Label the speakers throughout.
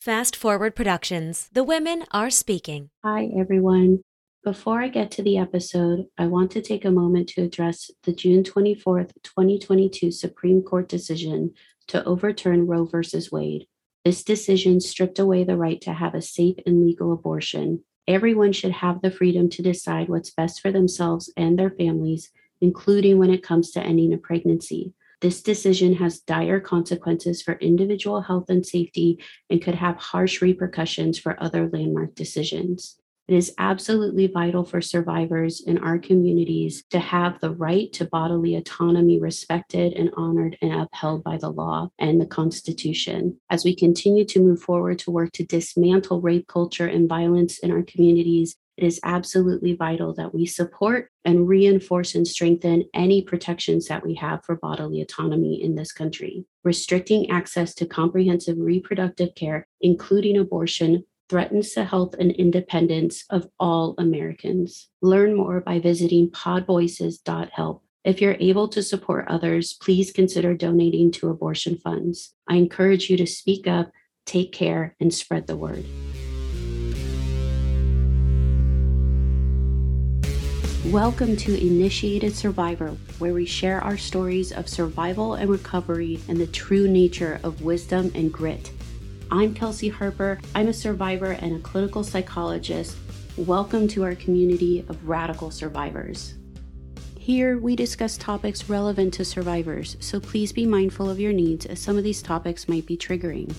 Speaker 1: Fast Forward Productions. The women are speaking.
Speaker 2: Hi, everyone. Before I get to the episode, I want to take a moment to address the June 24th, 2022 Supreme Court decision to overturn Roe v. Wade. This decision stripped away the right to have a safe and legal abortion. Everyone should have the freedom to decide what's best for themselves and their families, including when it comes to ending a pregnancy. This decision has dire consequences for individual health and safety and could have harsh repercussions for other landmark decisions. It is absolutely vital for survivors in our communities to have the right to bodily autonomy respected and honored and upheld by the law and the Constitution. As we continue to move forward to work to dismantle rape culture and violence in our communities, it is absolutely vital that we support and reinforce and strengthen any protections that we have for bodily autonomy in this country. Restricting access to comprehensive reproductive care, including abortion, threatens the health and independence of all Americans. Learn more by visiting podvoices.help. If you're able to support others, please consider donating to abortion funds. I encourage you to speak up, take care, and spread the word. Welcome to Initiated Survivor, where we share our stories of survival and recovery and the true nature of wisdom and grit. I'm Kelsey Harper. I'm a survivor and a clinical psychologist. Welcome to our community of radical survivors. Here, we discuss topics relevant to survivors, so please be mindful of your needs as some of these topics might be triggering.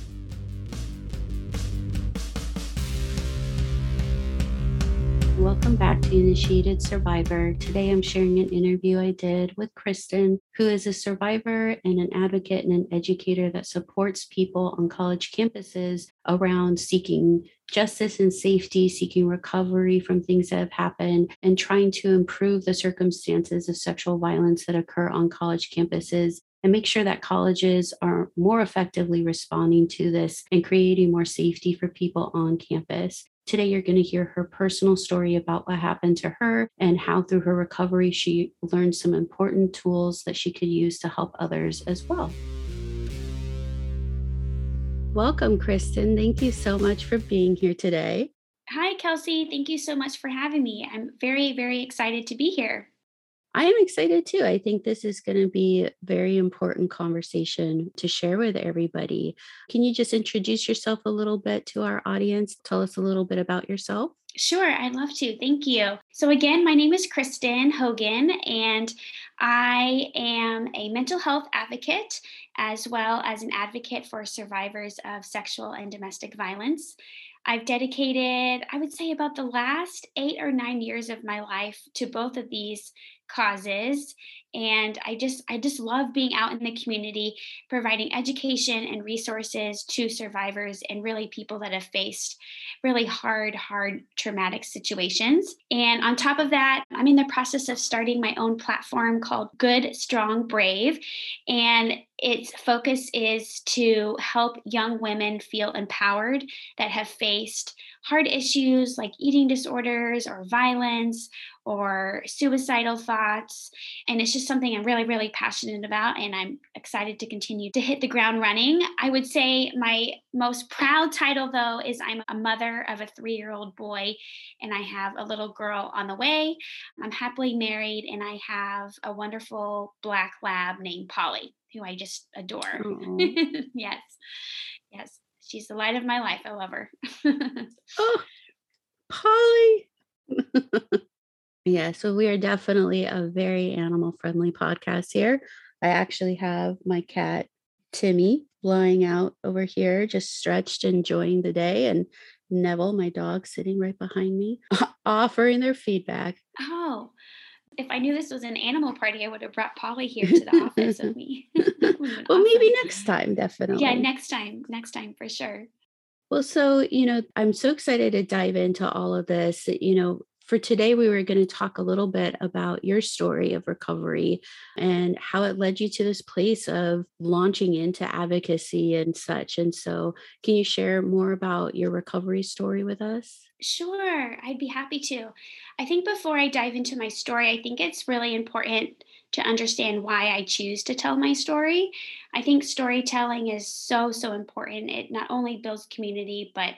Speaker 2: Welcome back to Initiated Survivor. Today I'm sharing an interview I did with Kristen, who is a survivor and an advocate and an educator that supports people on college campuses around seeking justice and safety, seeking recovery from things that have happened, and trying to improve the circumstances of sexual violence that occur on college campuses and make sure that colleges are more effectively responding to this and creating more safety for people on campus. Today, you're going to hear her personal story about what happened to her and how, through her recovery, she learned some important tools that she could use to help others as well. Welcome, Kristen. Thank you so much for being here today.
Speaker 3: Hi, Kelsey. Thank you so much for having me. I'm very, very excited to be here.
Speaker 2: I am excited too. I think this is going to be a very important conversation to share with everybody. Can you just introduce yourself a little bit to our audience? Tell us a little bit about yourself.
Speaker 3: Sure, I'd love to. Thank you. So, again, my name is Kristen Hogan, and I am a mental health advocate as well as an advocate for survivors of sexual and domestic violence. I've dedicated, I would say, about the last eight or nine years of my life to both of these causes and i just i just love being out in the community providing education and resources to survivors and really people that have faced really hard hard traumatic situations and on top of that i'm in the process of starting my own platform called good strong brave and its focus is to help young women feel empowered that have faced hard issues like eating disorders or violence or suicidal thoughts. And it's just something I'm really, really passionate about. And I'm excited to continue to hit the ground running. I would say my most proud title, though, is I'm a mother of a three year old boy, and I have a little girl on the way. I'm happily married, and I have a wonderful black lab named Polly, who I just adore. yes. Yes she's the light of my life. I love her.
Speaker 2: oh, Polly. yeah, so we are definitely a very animal friendly podcast here. I actually have my cat Timmy lying out over here, just stretched, enjoying the day, and Neville, my dog, sitting right behind me, offering their feedback.
Speaker 3: Oh, if I knew this was an animal party, I would have brought Polly here to the office with me.
Speaker 2: well, awesome. maybe next time, definitely.
Speaker 3: Yeah, next time, next time for sure.
Speaker 2: Well, so, you know, I'm so excited to dive into all of this. You know, for today, we were going to talk a little bit about your story of recovery and how it led you to this place of launching into advocacy and such. And so, can you share more about your recovery story with us?
Speaker 3: Sure, I'd be happy to. I think before I dive into my story, I think it's really important to understand why I choose to tell my story. I think storytelling is so, so important. It not only builds community, but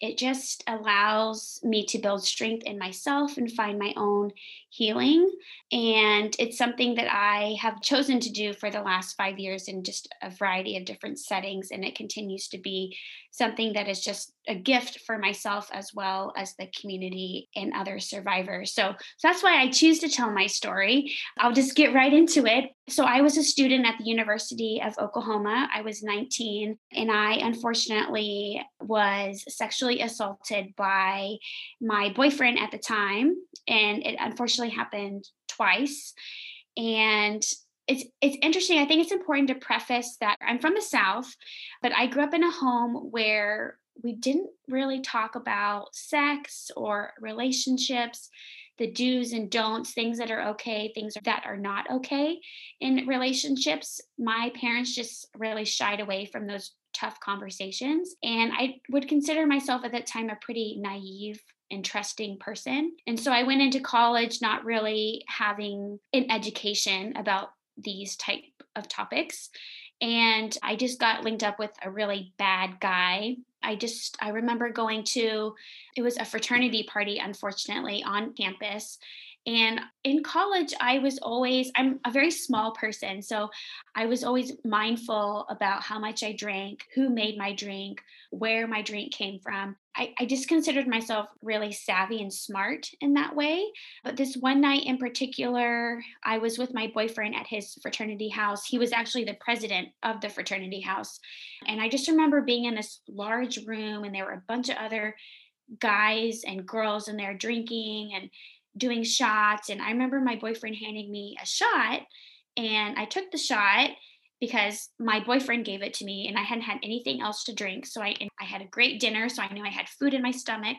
Speaker 3: it just allows me to build strength in myself and find my own healing. And it's something that I have chosen to do for the last five years in just a variety of different settings. And it continues to be something that is just a gift for myself as well as the community and other survivors. So, so that's why I choose to tell my story. I'll just get right into it. So, I was a student at the University of Oklahoma. I was 19, and I unfortunately was sexually assaulted by my boyfriend at the time. And it unfortunately happened twice. And it's it's interesting. I think it's important to preface that I'm from the South, but I grew up in a home where we didn't really talk about sex or relationships, the do's and don'ts, things that are okay, things that are not okay in relationships. My parents just really shied away from those tough conversations. And I would consider myself at that time a pretty naive and trusting person. And so I went into college not really having an education about these type of topics and i just got linked up with a really bad guy i just i remember going to it was a fraternity party unfortunately on campus and in college, I was always, I'm a very small person. So I was always mindful about how much I drank, who made my drink, where my drink came from. I, I just considered myself really savvy and smart in that way. But this one night in particular, I was with my boyfriend at his fraternity house. He was actually the president of the fraternity house. And I just remember being in this large room, and there were a bunch of other guys and girls in there drinking and doing shots. And I remember my boyfriend handing me a shot, and I took the shot because my boyfriend gave it to me and I hadn't had anything else to drink. So I I had a great dinner, so I knew I had food in my stomach.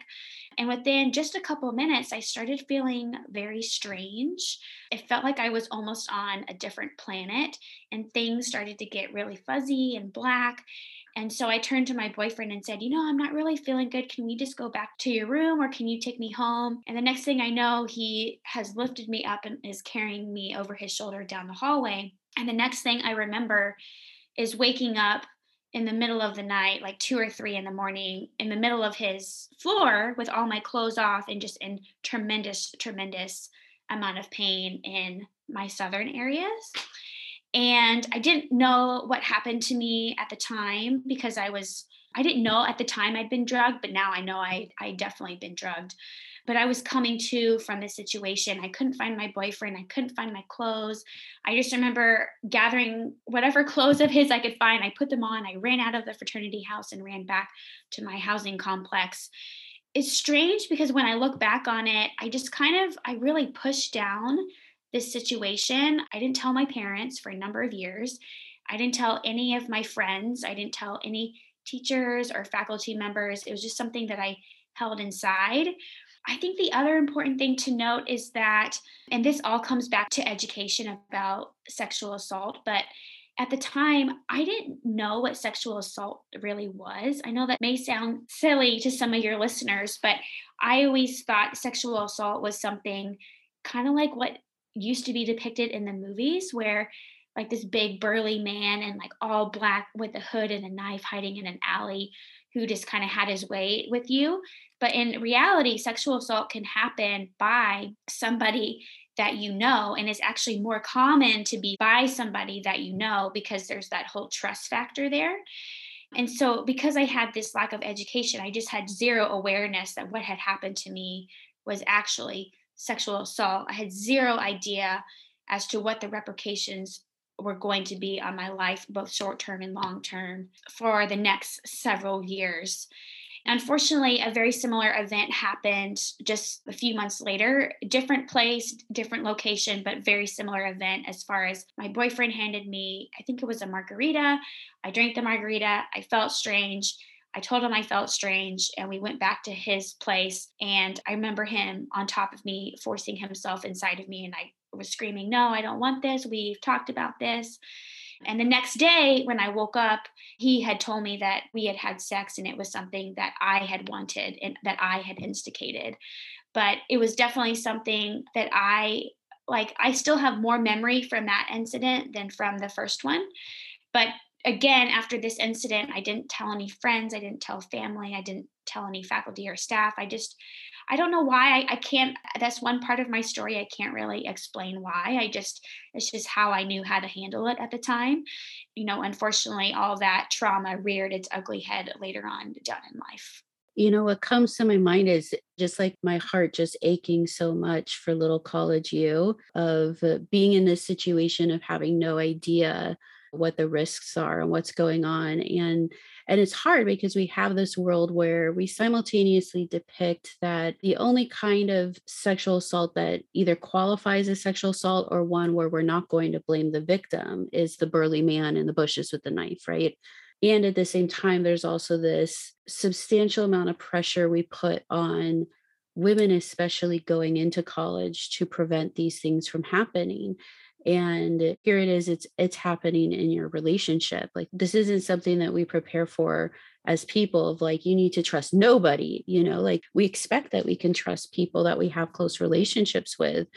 Speaker 3: And within just a couple minutes, I started feeling very strange. It felt like I was almost on a different planet and things started to get really fuzzy and black. And so I turned to my boyfriend and said, You know, I'm not really feeling good. Can we just go back to your room or can you take me home? And the next thing I know, he has lifted me up and is carrying me over his shoulder down the hallway. And the next thing I remember is waking up in the middle of the night, like two or three in the morning, in the middle of his floor with all my clothes off and just in tremendous, tremendous amount of pain in my southern areas. And I didn't know what happened to me at the time because I was, I didn't know at the time I'd been drugged, but now I know I, I definitely been drugged. But I was coming to from this situation. I couldn't find my boyfriend. I couldn't find my clothes. I just remember gathering whatever clothes of his I could find. I put them on. I ran out of the fraternity house and ran back to my housing complex. It's strange because when I look back on it, I just kind of, I really pushed down this situation. I didn't tell my parents for a number of years. I didn't tell any of my friends. I didn't tell any teachers or faculty members. It was just something that I held inside. I think the other important thing to note is that, and this all comes back to education about sexual assault, but at the time, I didn't know what sexual assault really was. I know that may sound silly to some of your listeners, but I always thought sexual assault was something kind of like what used to be depicted in the movies where like this big burly man and like all black with a hood and a knife hiding in an alley who just kind of had his way with you. But in reality sexual assault can happen by somebody that you know and it's actually more common to be by somebody that you know because there's that whole trust factor there. And so because i had this lack of education i just had zero awareness that what had happened to me was actually sexual assault, I had zero idea as to what the repercussions were going to be on my life, both short term and long term, for the next several years. Unfortunately, a very similar event happened just a few months later, different place, different location, but very similar event as far as my boyfriend handed me, I think it was a margarita. I drank the margarita. I felt strange. I told him I felt strange, and we went back to his place. And I remember him on top of me, forcing himself inside of me. And I was screaming, No, I don't want this. We've talked about this. And the next day, when I woke up, he had told me that we had had sex and it was something that I had wanted and that I had instigated. But it was definitely something that I like I still have more memory from that incident than from the first one. But again, after this incident, I didn't tell any friends, I didn't tell family, I didn't tell any faculty or staff. I just, I don't know why. I, I can't, that's one part of my story. I can't really explain why. I just, it's just how I knew how to handle it at the time. You know, unfortunately, all that trauma reared its ugly head later on down in life.
Speaker 2: You know, what comes to my mind is just like my heart just aching so much for little college you of being in this situation of having no idea what the risks are and what's going on and and it's hard because we have this world where we simultaneously depict that the only kind of sexual assault that either qualifies as sexual assault or one where we're not going to blame the victim is the burly man in the bushes with the knife right? And at the same time there's also this substantial amount of pressure we put on women especially going into college to prevent these things from happening and here it is it's it's happening in your relationship like this isn't something that we prepare for as people of like you need to trust nobody you know like we expect that we can trust people that we have close relationships with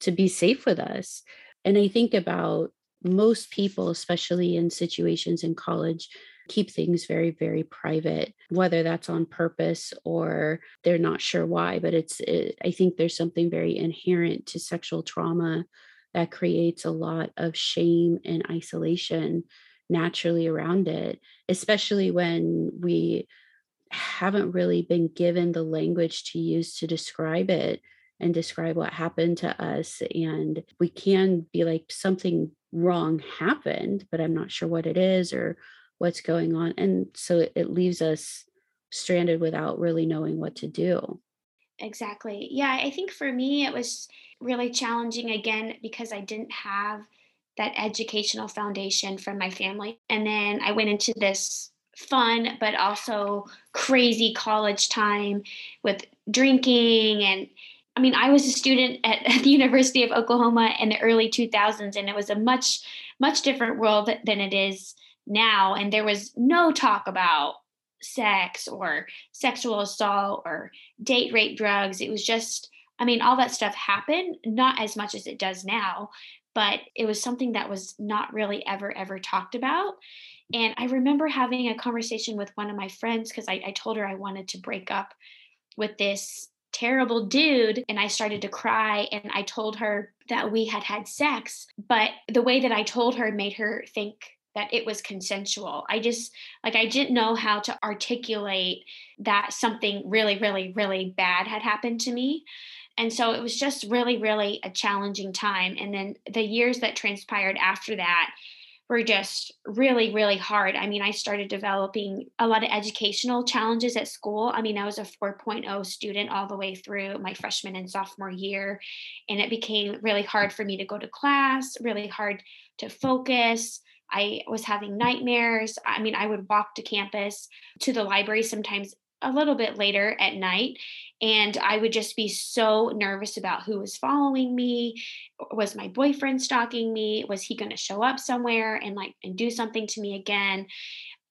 Speaker 2: to be safe with us. And i think about most people especially in situations in college keep things very very private whether that's on purpose or they're not sure why but it's it, i think there's something very inherent to sexual trauma that creates a lot of shame and isolation naturally around it, especially when we haven't really been given the language to use to describe it and describe what happened to us. And we can be like, something wrong happened, but I'm not sure what it is or what's going on. And so it leaves us stranded without really knowing what to do.
Speaker 3: Exactly. Yeah, I think for me, it was really challenging again because I didn't have that educational foundation from my family. And then I went into this fun but also crazy college time with drinking and I mean, I was a student at, the University of Oklahoma in the early 2000s, and it was a much, much different world than it is now. And there was no talk about sex or sexual assault or date rape drugs. It was just I mean, all that stuff happened, not as much as it does now, but it was something that was not really ever, ever talked about. And I remember having a conversation with one of my friends because I, I told her I wanted to break up with this terrible dude and I started to cry and I told her that we had had sex but the way that I told her made her think that it was consensual. I just like I didn't know how to articulate that something really really really bad had happened to me. And so it was just really, really a challenging time. And then the years that transpired after that were just really, really hard. I mean, I started developing a lot of educational challenges at school. I mean, I was a 4.0 student all the way through my freshman and sophomore year. And it became really hard for me to go to class, really hard to focus. I was having nightmares. I mean, I would walk to campus to the library sometimes a little bit later at night and i would just be so nervous about who was following me. Was my boyfriend stalking me? Was he going to show up somewhere and like and do something to me again?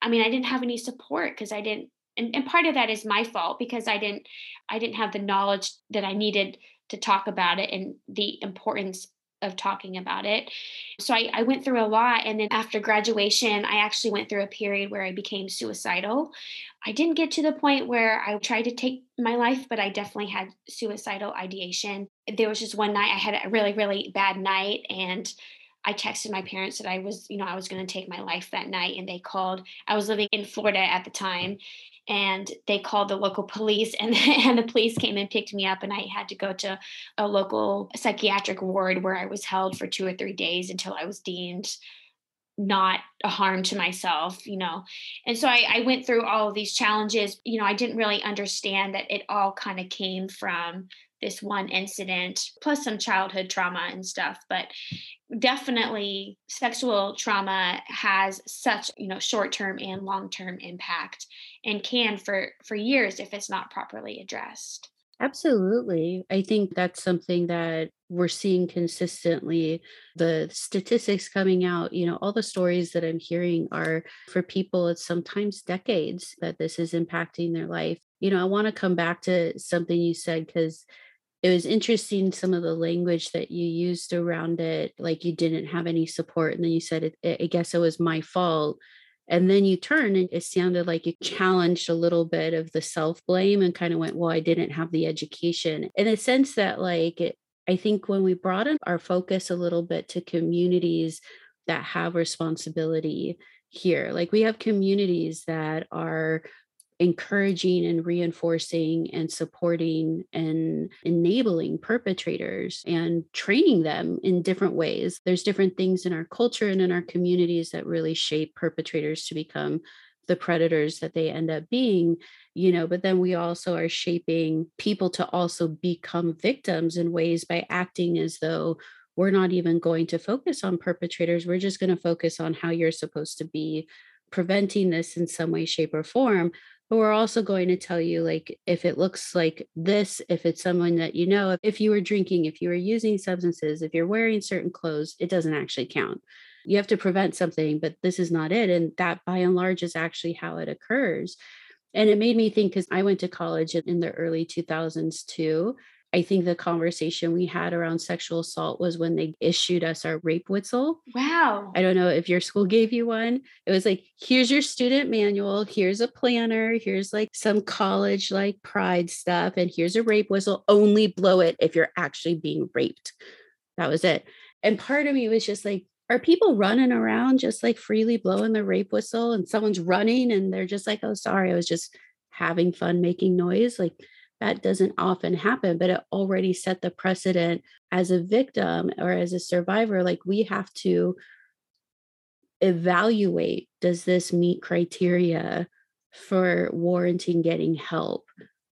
Speaker 3: I mean i didn't have any support because i didn't and, and part of that is my fault because i didn't i didn't have the knowledge that i needed to talk about it and the importance of talking about it. So I, I, went through a lot. And then after graduation, I actually went through a period where I became suicidal. I didn't get to the point where I tried to take my life, but I definitely had suicidal ideation. There was just one night I had a really, really bad night and I texted my parents that I was, you know, I was going to take my life that night and they called. I was living in Florida at the time and they called the local police and, and the police came and picked me up and i had to go to a local psychiatric ward where i was held for two or three days until i was deemed not a harm to myself you know and so I, I went through all of these challenges you know i didn't really understand that it all kind of came from this one incident plus some childhood trauma and stuff but definitely sexual trauma has such you know short-term and long-term impact and can for for years if it's not properly addressed.
Speaker 2: Absolutely. I think that's something that we're seeing consistently. The statistics coming out you know all the stories that i'm hearing are for people it's sometimes decades that this is impacting their life. You know i want to come back to something you said because it was interesting some of the language that you used around it like you didn't have any support and then you said i guess it was my fault and then you turned and it sounded like you challenged a little bit of the self blame and kind of went well i didn't have the education in a sense that like it, i think when we broaden our focus a little bit to communities that have responsibility here like we have communities that are encouraging and reinforcing and supporting and enabling perpetrators and training them in different ways. There's different things in our culture and in our communities that really shape perpetrators to become the predators that they end up being you know but then we also are shaping people to also become victims in ways by acting as though we're not even going to focus on perpetrators we're just going to focus on how you're supposed to be preventing this in some way shape or form but we're also going to tell you like if it looks like this if it's someone that you know if you were drinking if you were using substances if you're wearing certain clothes it doesn't actually count. You have to prevent something but this is not it and that by and large is actually how it occurs. And it made me think because i went to college in the early 2000s too I think the conversation we had around sexual assault was when they issued us our rape whistle.
Speaker 3: Wow.
Speaker 2: I don't know if your school gave you one. It was like, here's your student manual, here's a planner, here's like some college like pride stuff, and here's a rape whistle. Only blow it if you're actually being raped. That was it. And part of me was just like, are people running around just like freely blowing the rape whistle and someone's running and they're just like, oh, sorry, I was just having fun making noise? Like, that doesn't often happen, but it already set the precedent as a victim or as a survivor. Like we have to evaluate does this meet criteria for warranting getting help?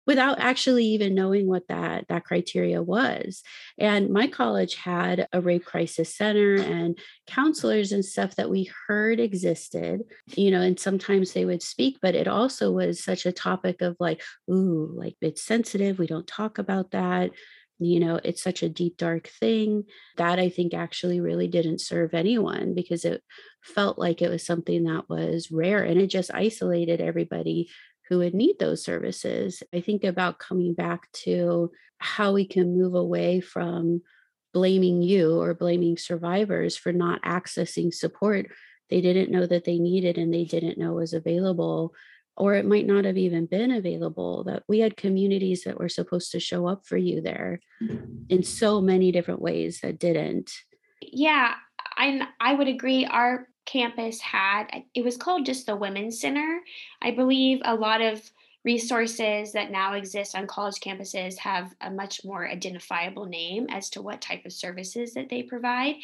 Speaker 2: Without actually even knowing what that that criteria was. And my college had a rape crisis center and counselors and stuff that we heard existed you know and sometimes they would speak but it also was such a topic of like ooh like it's sensitive we don't talk about that. You know it's such a deep dark thing that i think actually really didn't serve anyone because it felt like it was something that was rare and it just isolated everybody who would need those services. I think about coming back to how we can move away from blaming you or blaming survivors for not accessing support they didn't know that they needed and they didn't know was available or it might not have even been available that we had communities that were supposed to show up for you there in mm-hmm. so many different ways that didn't
Speaker 3: yeah i i would agree our campus had it was called just the women's center. I believe a lot of resources that now exist on college campuses have a much more identifiable name as to what type of services that they provide.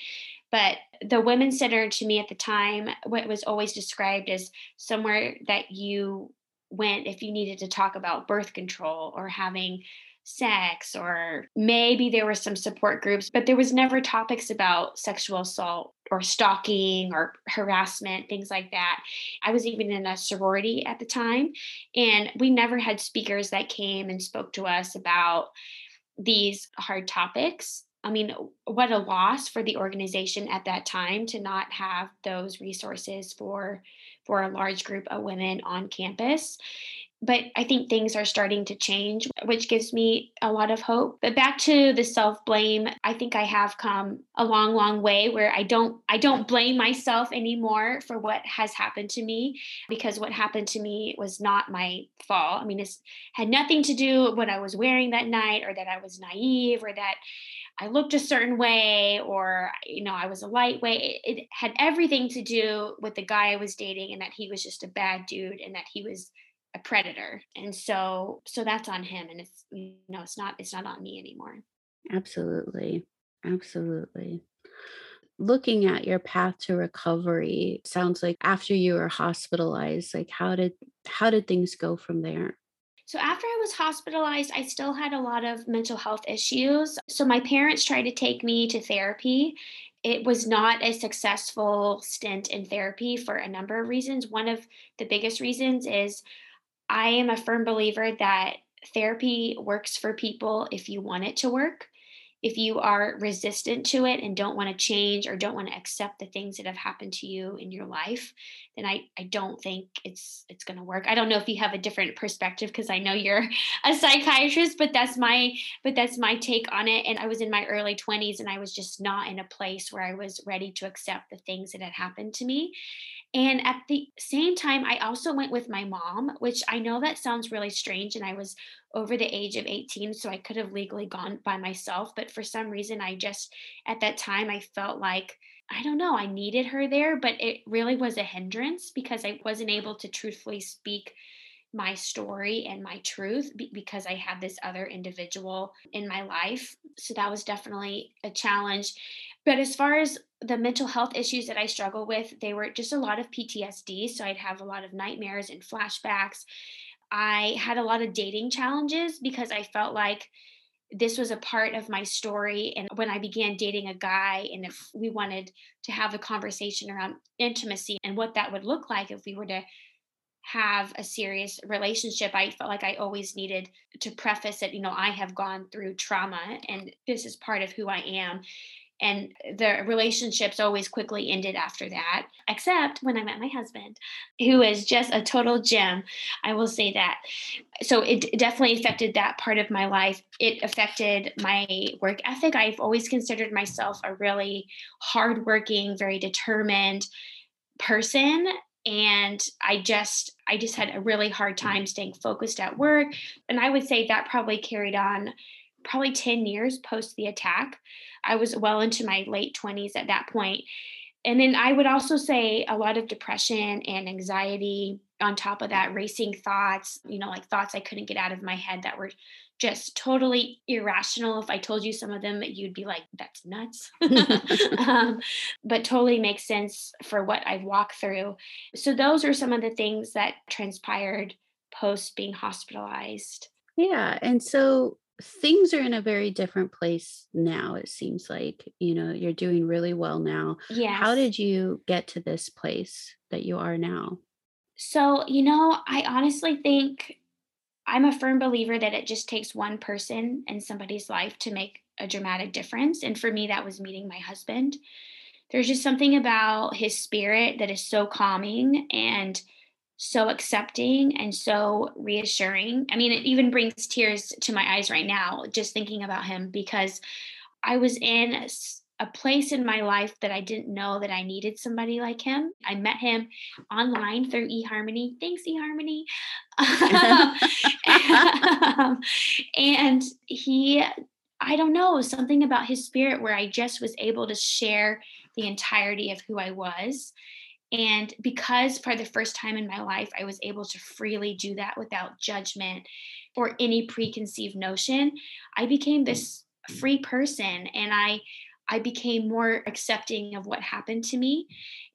Speaker 3: But the women's center to me at the time what was always described as somewhere that you went if you needed to talk about birth control or having sex or maybe there were some support groups but there was never topics about sexual assault or stalking or harassment things like that. I was even in a sorority at the time and we never had speakers that came and spoke to us about these hard topics. I mean, what a loss for the organization at that time to not have those resources for for a large group of women on campus but I think things are starting to change, which gives me a lot of hope. But back to the self-blame, I think I have come a long, long way where I don't I don't blame myself anymore for what has happened to me because what happened to me was not my fault. I mean, it had nothing to do with what I was wearing that night or that I was naive or that I looked a certain way or you know I was a lightweight it, it had everything to do with the guy I was dating and that he was just a bad dude and that he was a predator and so so that's on him and it's you know it's not it's not on me anymore
Speaker 2: absolutely absolutely looking at your path to recovery sounds like after you were hospitalized like how did how did things go from there
Speaker 3: so after I was hospitalized, I still had a lot of mental health issues. So my parents tried to take me to therapy. It was not a successful stint in therapy for a number of reasons. One of the biggest reasons is I am a firm believer that therapy works for people if you want it to work. if you are resistant to it and don't want to change or don't want to accept the things that have happened to you in your life then i i don't think it's it's going to work. I don't know if you have a different perspective because i know you're a psychiatrist but that's my but that's my take on it. And i was in my early 20s and i was just not in a place where i was ready to accept the things that had happened to me and at the same time, I also went with my mom, which I know that sounds really strange. And I was over the age of 18, so I could have legally gone by myself. But for some reason, I just, at that time, I felt like, I don't know, I needed her there, but it really was a hindrance because I wasn't able to truthfully speak my story and my truth because I had this other individual in my life. So that was definitely a challenge. But as far as the mental health issues that I struggle with, they were just a lot of PTSD. So I'd have a lot of nightmares and flashbacks. I had a lot of dating challenges because I felt like this was a part of my story. And when I began dating a guy, and if we wanted to have a conversation around intimacy and what that would look like if we were to have a serious relationship, I felt like I always needed to preface it, you know, I have gone through trauma and this is part of who I am and the relationships always quickly ended after that except when i met my husband who is just a total gem i will say that. So it definitely affected that part of my life. It affected my work ethic. I've always considered myself a really hardworking very determined person and i just i just had a really hard time staying focused at work and i would say that probably carried on probably 10 years post the attack. I was well into my late 20s at that point. And then I would also say a lot of depression and anxiety on top of that, racing thoughts, you know, like thoughts I couldn't get out of my head that were just totally irrational. If I told you some of them, you'd be like, that's nuts. um, but totally makes sense for what I've walked through. So, those are some of the things that transpired post being hospitalized.
Speaker 2: Yeah. And so, things are in a very different place now it seems like you know you're doing really well now.
Speaker 3: Yeah
Speaker 2: how did you get to this place that you are now?
Speaker 3: So you know i honestly think i'm a firm believer that it just takes one person in somebody's life to make a dramatic difference and for me that was meeting my husband. There's just something about his spirit that is so calming and so accepting and so reassuring. I mean, it even brings tears to my eyes right now just thinking about him because I was in a, a place in my life that I didn't know that I needed somebody like him. I met him online through eHarmony. Thanks, eHarmony. and he, I don't know, something about his spirit where I just was able to share the entirety of who I was and because for the first time in my life, I was able to freely do that without judgment or any preconceived notion, I became this free person. And I I became more accepting of what happened to me.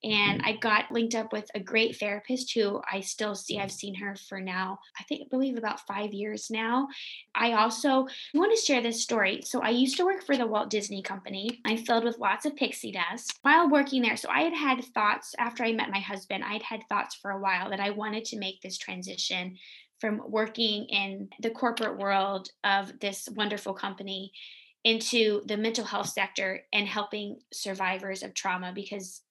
Speaker 3: And mm-hmm. I got linked up with a great therapist who I still see. I've seen her for now, I think, I believe about five years now. I also want to share this story. So I used to work for the Walt Disney Company. I filled with lots of pixie dust while working there. So I had had thoughts after I met my husband, I'd had thoughts for a while that I wanted to make this transition from working in the corporate world of this wonderful company into the mental health sector and helping survivors of trauma because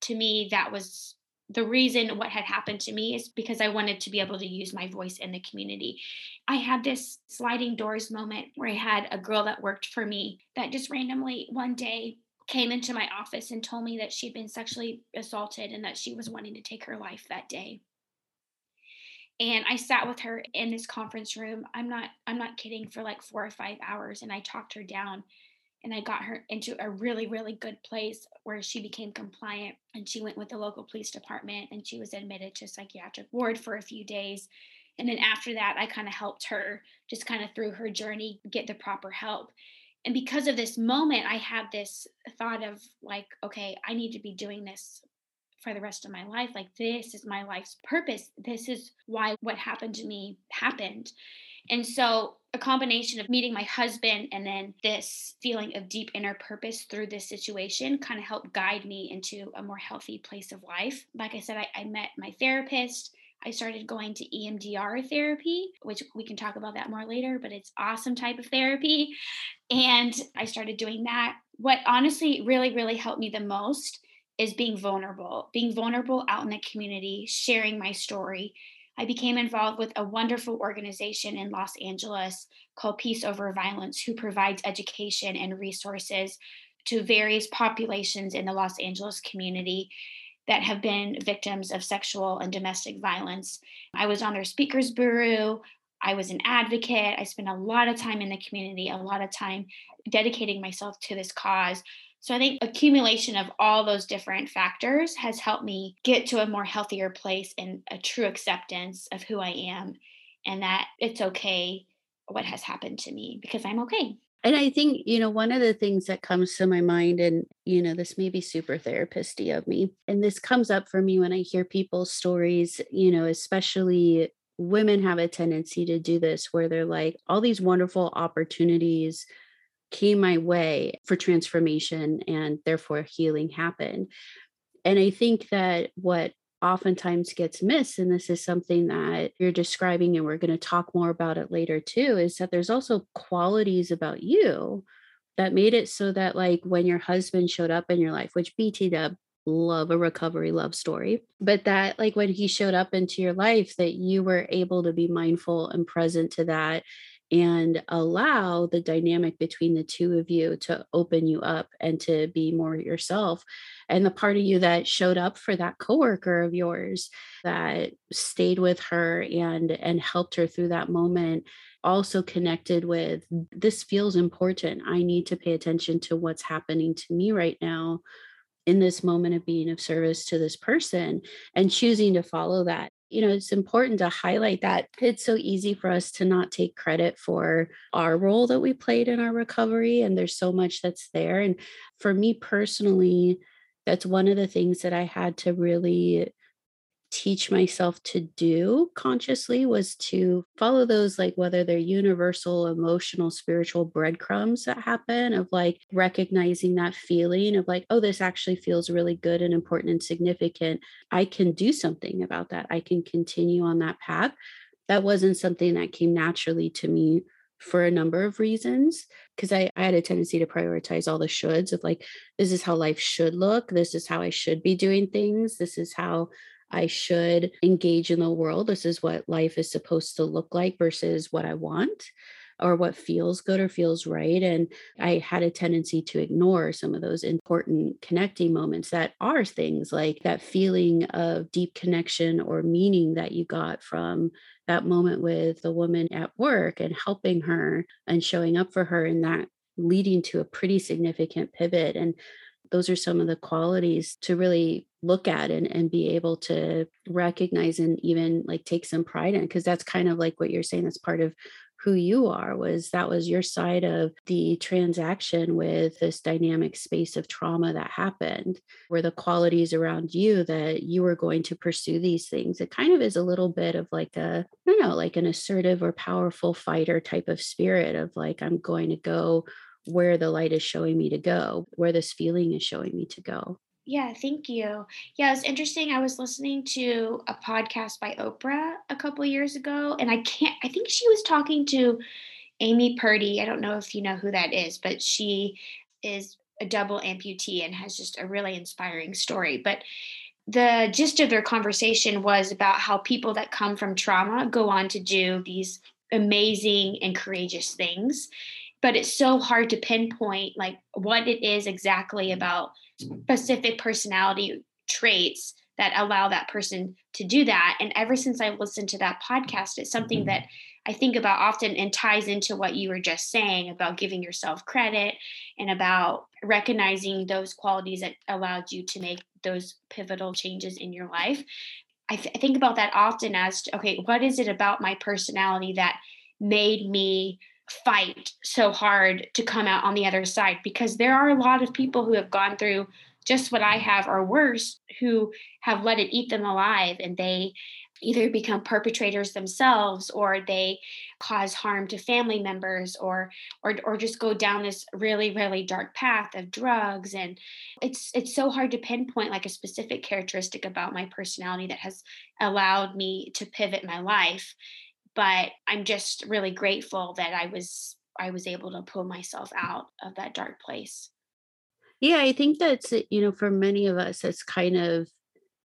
Speaker 3: to me that was the reason what had happened to me is because I wanted to be able to use my voice in the community. I had this sliding doors moment where I had a girl that worked for me that just randomly one day came into my office and told me that she'd been sexually assaulted and that she was wanting to take her life that day and i sat with her in this conference room i'm not i'm not kidding for like four or five hours and i talked her down and i got her into a really really good place where she became compliant and she went with the local police department and she was admitted to psychiatric ward for a few days and then after that i kind of helped her just kind of through her journey get the proper help and because of this moment i had this thought of like okay i need to be doing this for the rest of my life. Like, this is my life's purpose. This is why what happened to me happened. And so, a combination of meeting my husband and then this feeling of deep inner purpose through this situation kind of helped guide me into a more healthy place of life. Like I said, I, I met my therapist. I started going to EMDR therapy, which we can talk about that more later, but it's awesome type of therapy. And I started doing that. What honestly really, really helped me the most is being vulnerable, being vulnerable out in the community, sharing my story. I became involved with a wonderful organization in Los Angeles called Peace Over Violence, who provides education and resources to various populations in the Los Angeles community that have been victims of sexual and domestic violence. I was on their speakers bureau. I was an advocate. I spent a lot of time in the community, a lot of time dedicating myself to this cause. So I think accumulation of all those different factors has helped me get to a more healthier place and a true acceptance of who I am and that it's okay what has happened to me because I'm okay.
Speaker 2: And I think, you know, one of the things that comes to my mind, and, you know, this may be super therapisty of me, and this comes up for me when I hear people's stories, you know, especially women have a tendency to do this where they're like, all these wonderful opportunities came my way for transformation and therefore healing happened. And I think that what oftentimes gets missed and this is something that you're describing and we're going to talk more about it later too is that there's also qualities about you that made it so that like when your husband showed up in your life which bt dub love a recovery love story but that like when he showed up into your life that you were able to be mindful and present to that and allow the dynamic between the two of you to open you up and to be more yourself and the part of you that showed up for that coworker of yours that stayed with her and and helped her through that moment also connected with this feels important. I need to pay attention to what's happening to me right now in this moment of being of service to this person and choosing to follow that you know it's important to highlight that it's so easy for us to not take credit for our role that we played in our recovery and there's so much that's there and for me personally that's one of the things that i had to really teach myself to do consciously was to follow those like whether they're universal emotional spiritual breadcrumbs that happen of like recognizing that feeling of like oh this actually feels really good and important and significant. I can do something about that. I can continue on that path. That wasn't something that came naturally to me for a number of reasons because I, I had a tendency to prioritize all the shoulds of like this is how life should look. This is how i should be doing things. This is how I should engage in the world. This is what life is supposed to look like versus what I want or what feels good or feels right. And I had a tendency to ignore some of those important connecting moments that are things like that feeling of deep connection or meaning that you got from that moment with the woman at work and helping her and showing up for her and that leading to a pretty significant pivot. And those are some of the qualities to really look at and, and be able to recognize and even like take some pride in because that's kind of like what you're saying that's part of who you are was that was your side of the transaction with this dynamic space of trauma that happened were the qualities around you that you were going to pursue these things it kind of is a little bit of like a i don't know like an assertive or powerful fighter type of spirit of like i'm going to go where the light is showing me to go, where this feeling is showing me to go.
Speaker 3: Yeah, thank you. Yeah, it's interesting. I was listening to a podcast by Oprah a couple years ago, and I can't, I think she was talking to Amy Purdy. I don't know if you know who that is, but she is a double amputee and has just a really inspiring story. But the gist of their conversation was about how people that come from trauma go on to do these amazing and courageous things but it's so hard to pinpoint like what it is exactly mm. about specific personality traits that allow that person to do that. And ever since i listened to that podcast it's something mm-hmm. that i think about often and ties into what you were just saying about giving yourself credit and about recognizing those qualities that allowed you to make those pivotal changes in your life. I, th- I think about that often as to, okay what is it about my personality that made me fight so hard to come out on the other side because there are a lot of people who have gone through just what I have or worse who have let it eat them alive and they either become perpetrators themselves or they cause harm to family members or or or just go down this really really dark path of drugs. And it's it's so hard to pinpoint like a specific characteristic about my personality that has allowed me to pivot my life but i'm just really grateful that i was i was able to pull myself out of that dark place.
Speaker 2: Yeah i think that's eh, you know for many of us it's kind of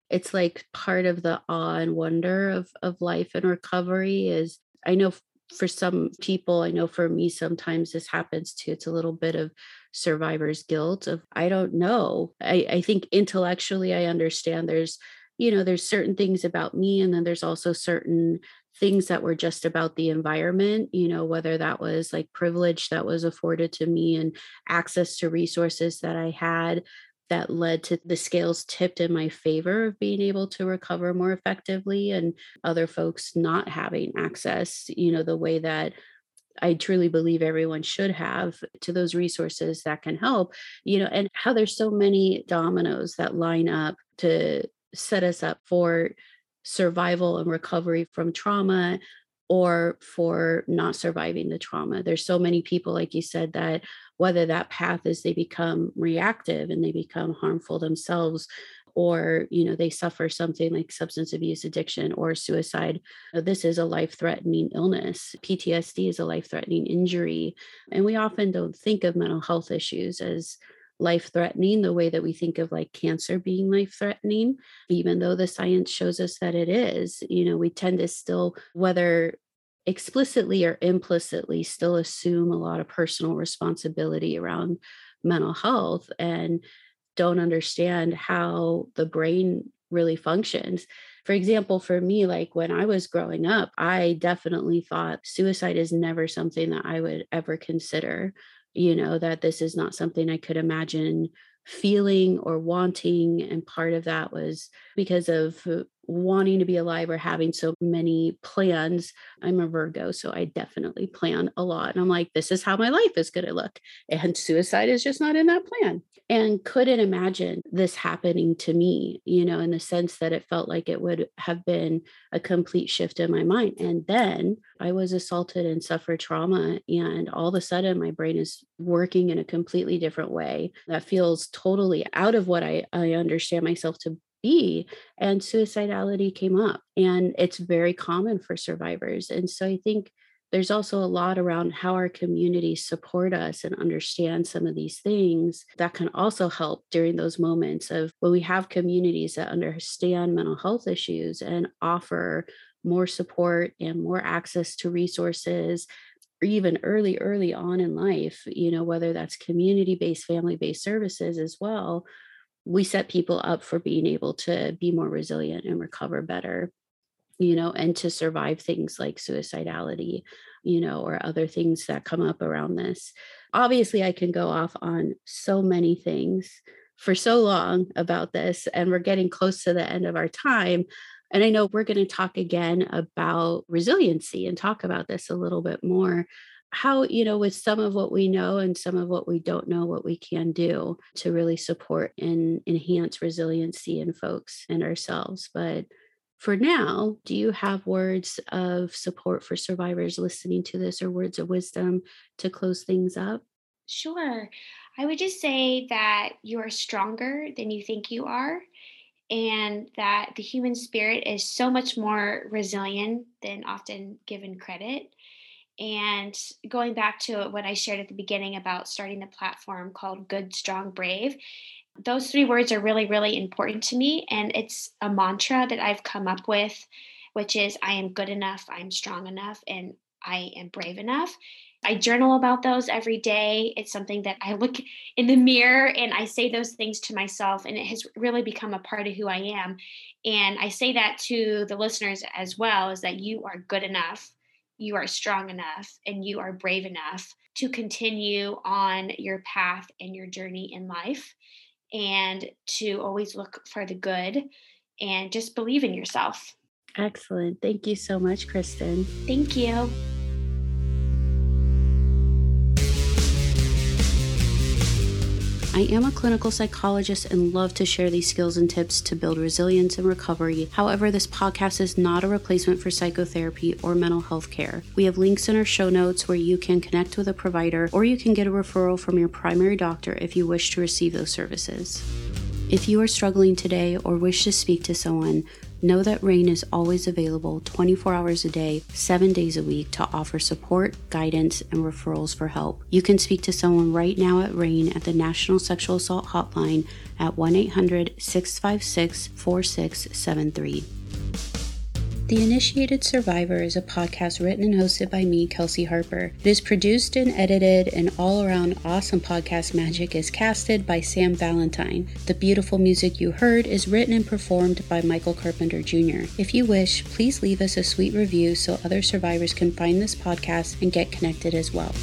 Speaker 2: it's like part of the awe and wonder of of life and recovery is i know for some people i know for me sometimes this happens too it's a little bit of survivor's guilt of i don't know. I i think intellectually i understand there's you know there's certain things about me and then there's also certain things that were just about the environment you know whether that was like privilege that was afforded to me and access to resources that i had that led to the scales tipped in my favor of being able to recover more effectively and other folks not having access you know the way that I truly believe everyone should have to those resources that can help, you know, and how there's so many dominoes that line up to set us up for survival and recovery from trauma or for not surviving the trauma. There's so many people, like you said, that whether that path is they become reactive and they become harmful themselves or you know they suffer something like substance abuse addiction or suicide uh, this is a life threatening illness ptsd is a life threatening injury and we often don't think of mental health issues as life threatening the way that we think of like cancer being life threatening even though the science shows us that it is you know we tend to still whether explicitly or implicitly still assume a lot of personal responsibility around mental health and don't understand how the brain really functions. For example, for me, like when I was growing up, I definitely thought suicide is never something that I would ever consider, you know, that this is not something I could imagine feeling or wanting. And part of that was because of uh, wanting to be alive or having so many plans. I'm a Virgo, so I definitely plan a lot. And I'm like, this is how my life is going to look. And suicide is just not in that plan. And couldn't imagine this happening to me, you know, in the sense that it felt like it would have been a complete shift in my mind. And then I was assaulted and suffered trauma. And all of a sudden, my brain is working in a completely different way that feels totally out of what I, I understand myself to be and suicidality came up and it's very common for survivors and so i think there's also a lot around how our communities support us and understand some of these things that can also help during those moments of when we have communities that understand mental health issues and offer more support and more access to resources or even early early on in life you know whether that's community based family based services as well we set people up for being able to be more resilient and recover better you know and to survive things like suicidality you know or other things that come up around this. Obviously i can go off on so many things for so long about this and we're getting close to the end of our time and i know we're going to talk again about resiliency and talk about this a little bit more how you know with some of what we know and some of what we don't know what we can do to really support and enhance resiliency in folks and ourselves. But for now do you have words of support for survivors listening to this or words of wisdom to close things up?
Speaker 3: Sure. I would just say that you are stronger than you think you are and that the human spirit is so much more resilient than often given credit and going back to what I shared at the beginning about starting the platform called Good, Strong, Brave, those three words are really, really important to me. And it's a mantra that I've come up with, which is I am good enough, I'm strong enough, and I am brave enough. I journal about those every day. It's something that I look in the mirror and I say those things to myself, and it has really become a part of who I am. And I say that to the listeners as well is that you are good enough you are strong enough and you are brave enough to continue on your path and your journey in life and to always look for the good and just believe in yourself.
Speaker 2: Excellent. Thank you so much, Kristen.
Speaker 3: Thank you.
Speaker 2: I am a clinical psychologist and love to share these skills and tips to build resilience and recovery. However, this podcast is not a replacement for psychotherapy or mental health care. We have links in our show notes where you can connect with a provider or you can get a referral from your primary doctor if you wish to receive those services. If you are struggling today or wish to speak to someone, know that RAINN is always available 24 hours a day, 7 days a week to offer support, guidance, and referrals for help. You can speak to someone right now at RAINN at the National Sexual Assault Hotline at 1 800 656 4673. The Initiated Survivor is a podcast written and hosted by me, Kelsey Harper. It is produced and edited, and all around awesome podcast magic is casted by Sam Valentine. The beautiful music you heard is written and performed by Michael Carpenter Jr. If you wish, please leave us a sweet review so other survivors can find this podcast and get connected as well.